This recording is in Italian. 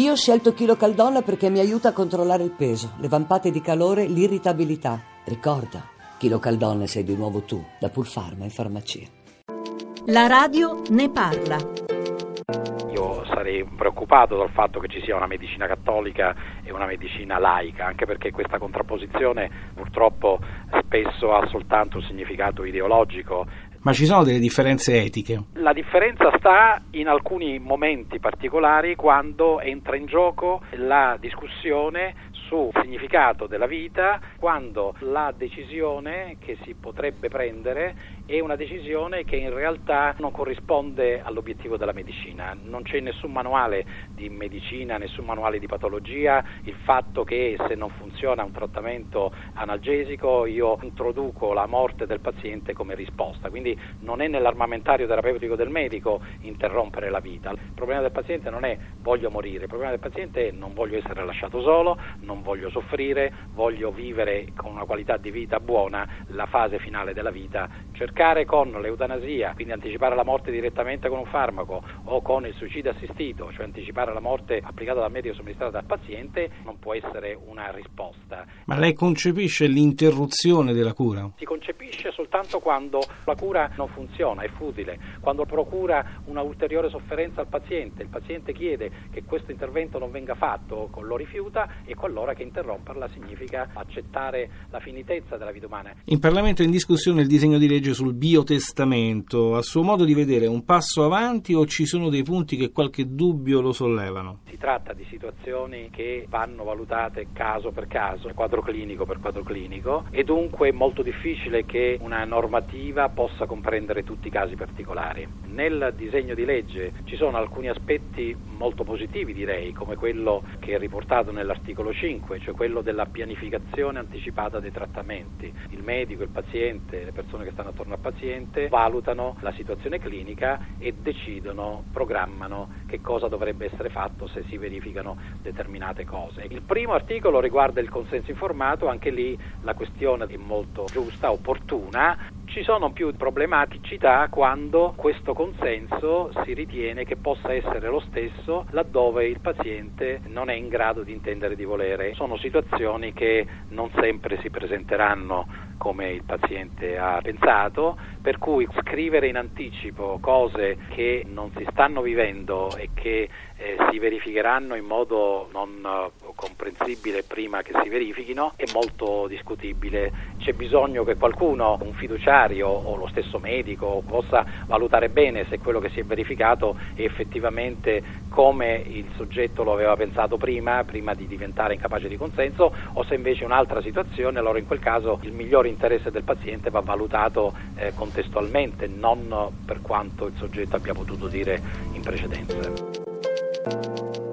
Io ho scelto Chilo Caldonna perché mi aiuta a controllare il peso, le vampate di calore, l'irritabilità. Ricorda, Chilo Caldonna sei di nuovo tu, da Pulfarma in farmacia. La radio ne parla. Io sarei preoccupato dal fatto che ci sia una medicina cattolica e una medicina laica, anche perché questa contrapposizione purtroppo spesso ha soltanto un significato ideologico ma ci sono delle differenze etiche? La differenza sta in alcuni momenti particolari quando entra in gioco la discussione sul significato della vita quando la decisione che si potrebbe prendere è una decisione che in realtà non corrisponde all'obiettivo della medicina. Non c'è nessun manuale di medicina, nessun manuale di patologia, il fatto che se non funziona un trattamento analgesico io introduco la morte del paziente come risposta. Quindi non è nell'armamentario terapeutico del medico interrompere la vita. Il problema del paziente non è voglio morire, il problema del paziente è non voglio essere lasciato solo, non voglio soffrire, voglio vivere con una qualità di vita buona la fase finale della vita. Cercare con l'eutanasia, quindi anticipare la morte direttamente con un farmaco o con il suicidio assistito, cioè anticipare la morte applicata dal medico somministrata dal paziente, non può essere una risposta. Ma lei concepisce l'interruzione della cura? Si concepisce soltanto quando la cura non funziona, è futile, quando procura una ulteriore sofferenza al paziente, il paziente chiede che questo intervento non venga fatto, lo rifiuta e qualora che interromperla significa accettare la finitezza della vita umana. In Parlamento è in discussione il disegno di legge sul biotestamento, a suo modo di vedere un passo avanti o ci sono dei punti che qualche dubbio lo sollevano? Si tratta di situazioni che vanno valutate caso per caso, quadro clinico per quadro clinico e dunque è molto difficile che una normativa possa comprendere tutti i casi particolari. Nel disegno di legge ci sono alcuni aspetti molto positivi direi, come quello che è riportato nell'articolo 5, cioè quello della pianificazione anticipata dei trattamenti. Il medico, il paziente, le persone che stanno attorno al paziente valutano la situazione clinica e decidono, programmano che cosa dovrebbe essere fatto se si verificano determinate cose. Il primo articolo riguarda il consenso informato, anche lì la questione è molto giusta, opportuna, ci sono più problematicità quando questo consenso si ritiene che possa essere lo stesso laddove il paziente non è in grado di intendere di volere. Sono situazioni che non sempre si presenteranno come il paziente ha pensato, per cui scrivere in anticipo cose che non si stanno vivendo e che eh, si verificheranno in modo non uh, comprensibile prima che si verifichino è molto discutibile. C'è bisogno che qualcuno, un fiduciario o lo stesso medico, possa valutare bene se quello che si è verificato è effettivamente come il soggetto lo aveva pensato prima, prima di diventare incapace di consenso, o se invece è un'altra situazione, allora in quel caso il migliore interesse del paziente va valutato eh, contestualmente, non per quanto il soggetto abbia potuto dire in precedenza.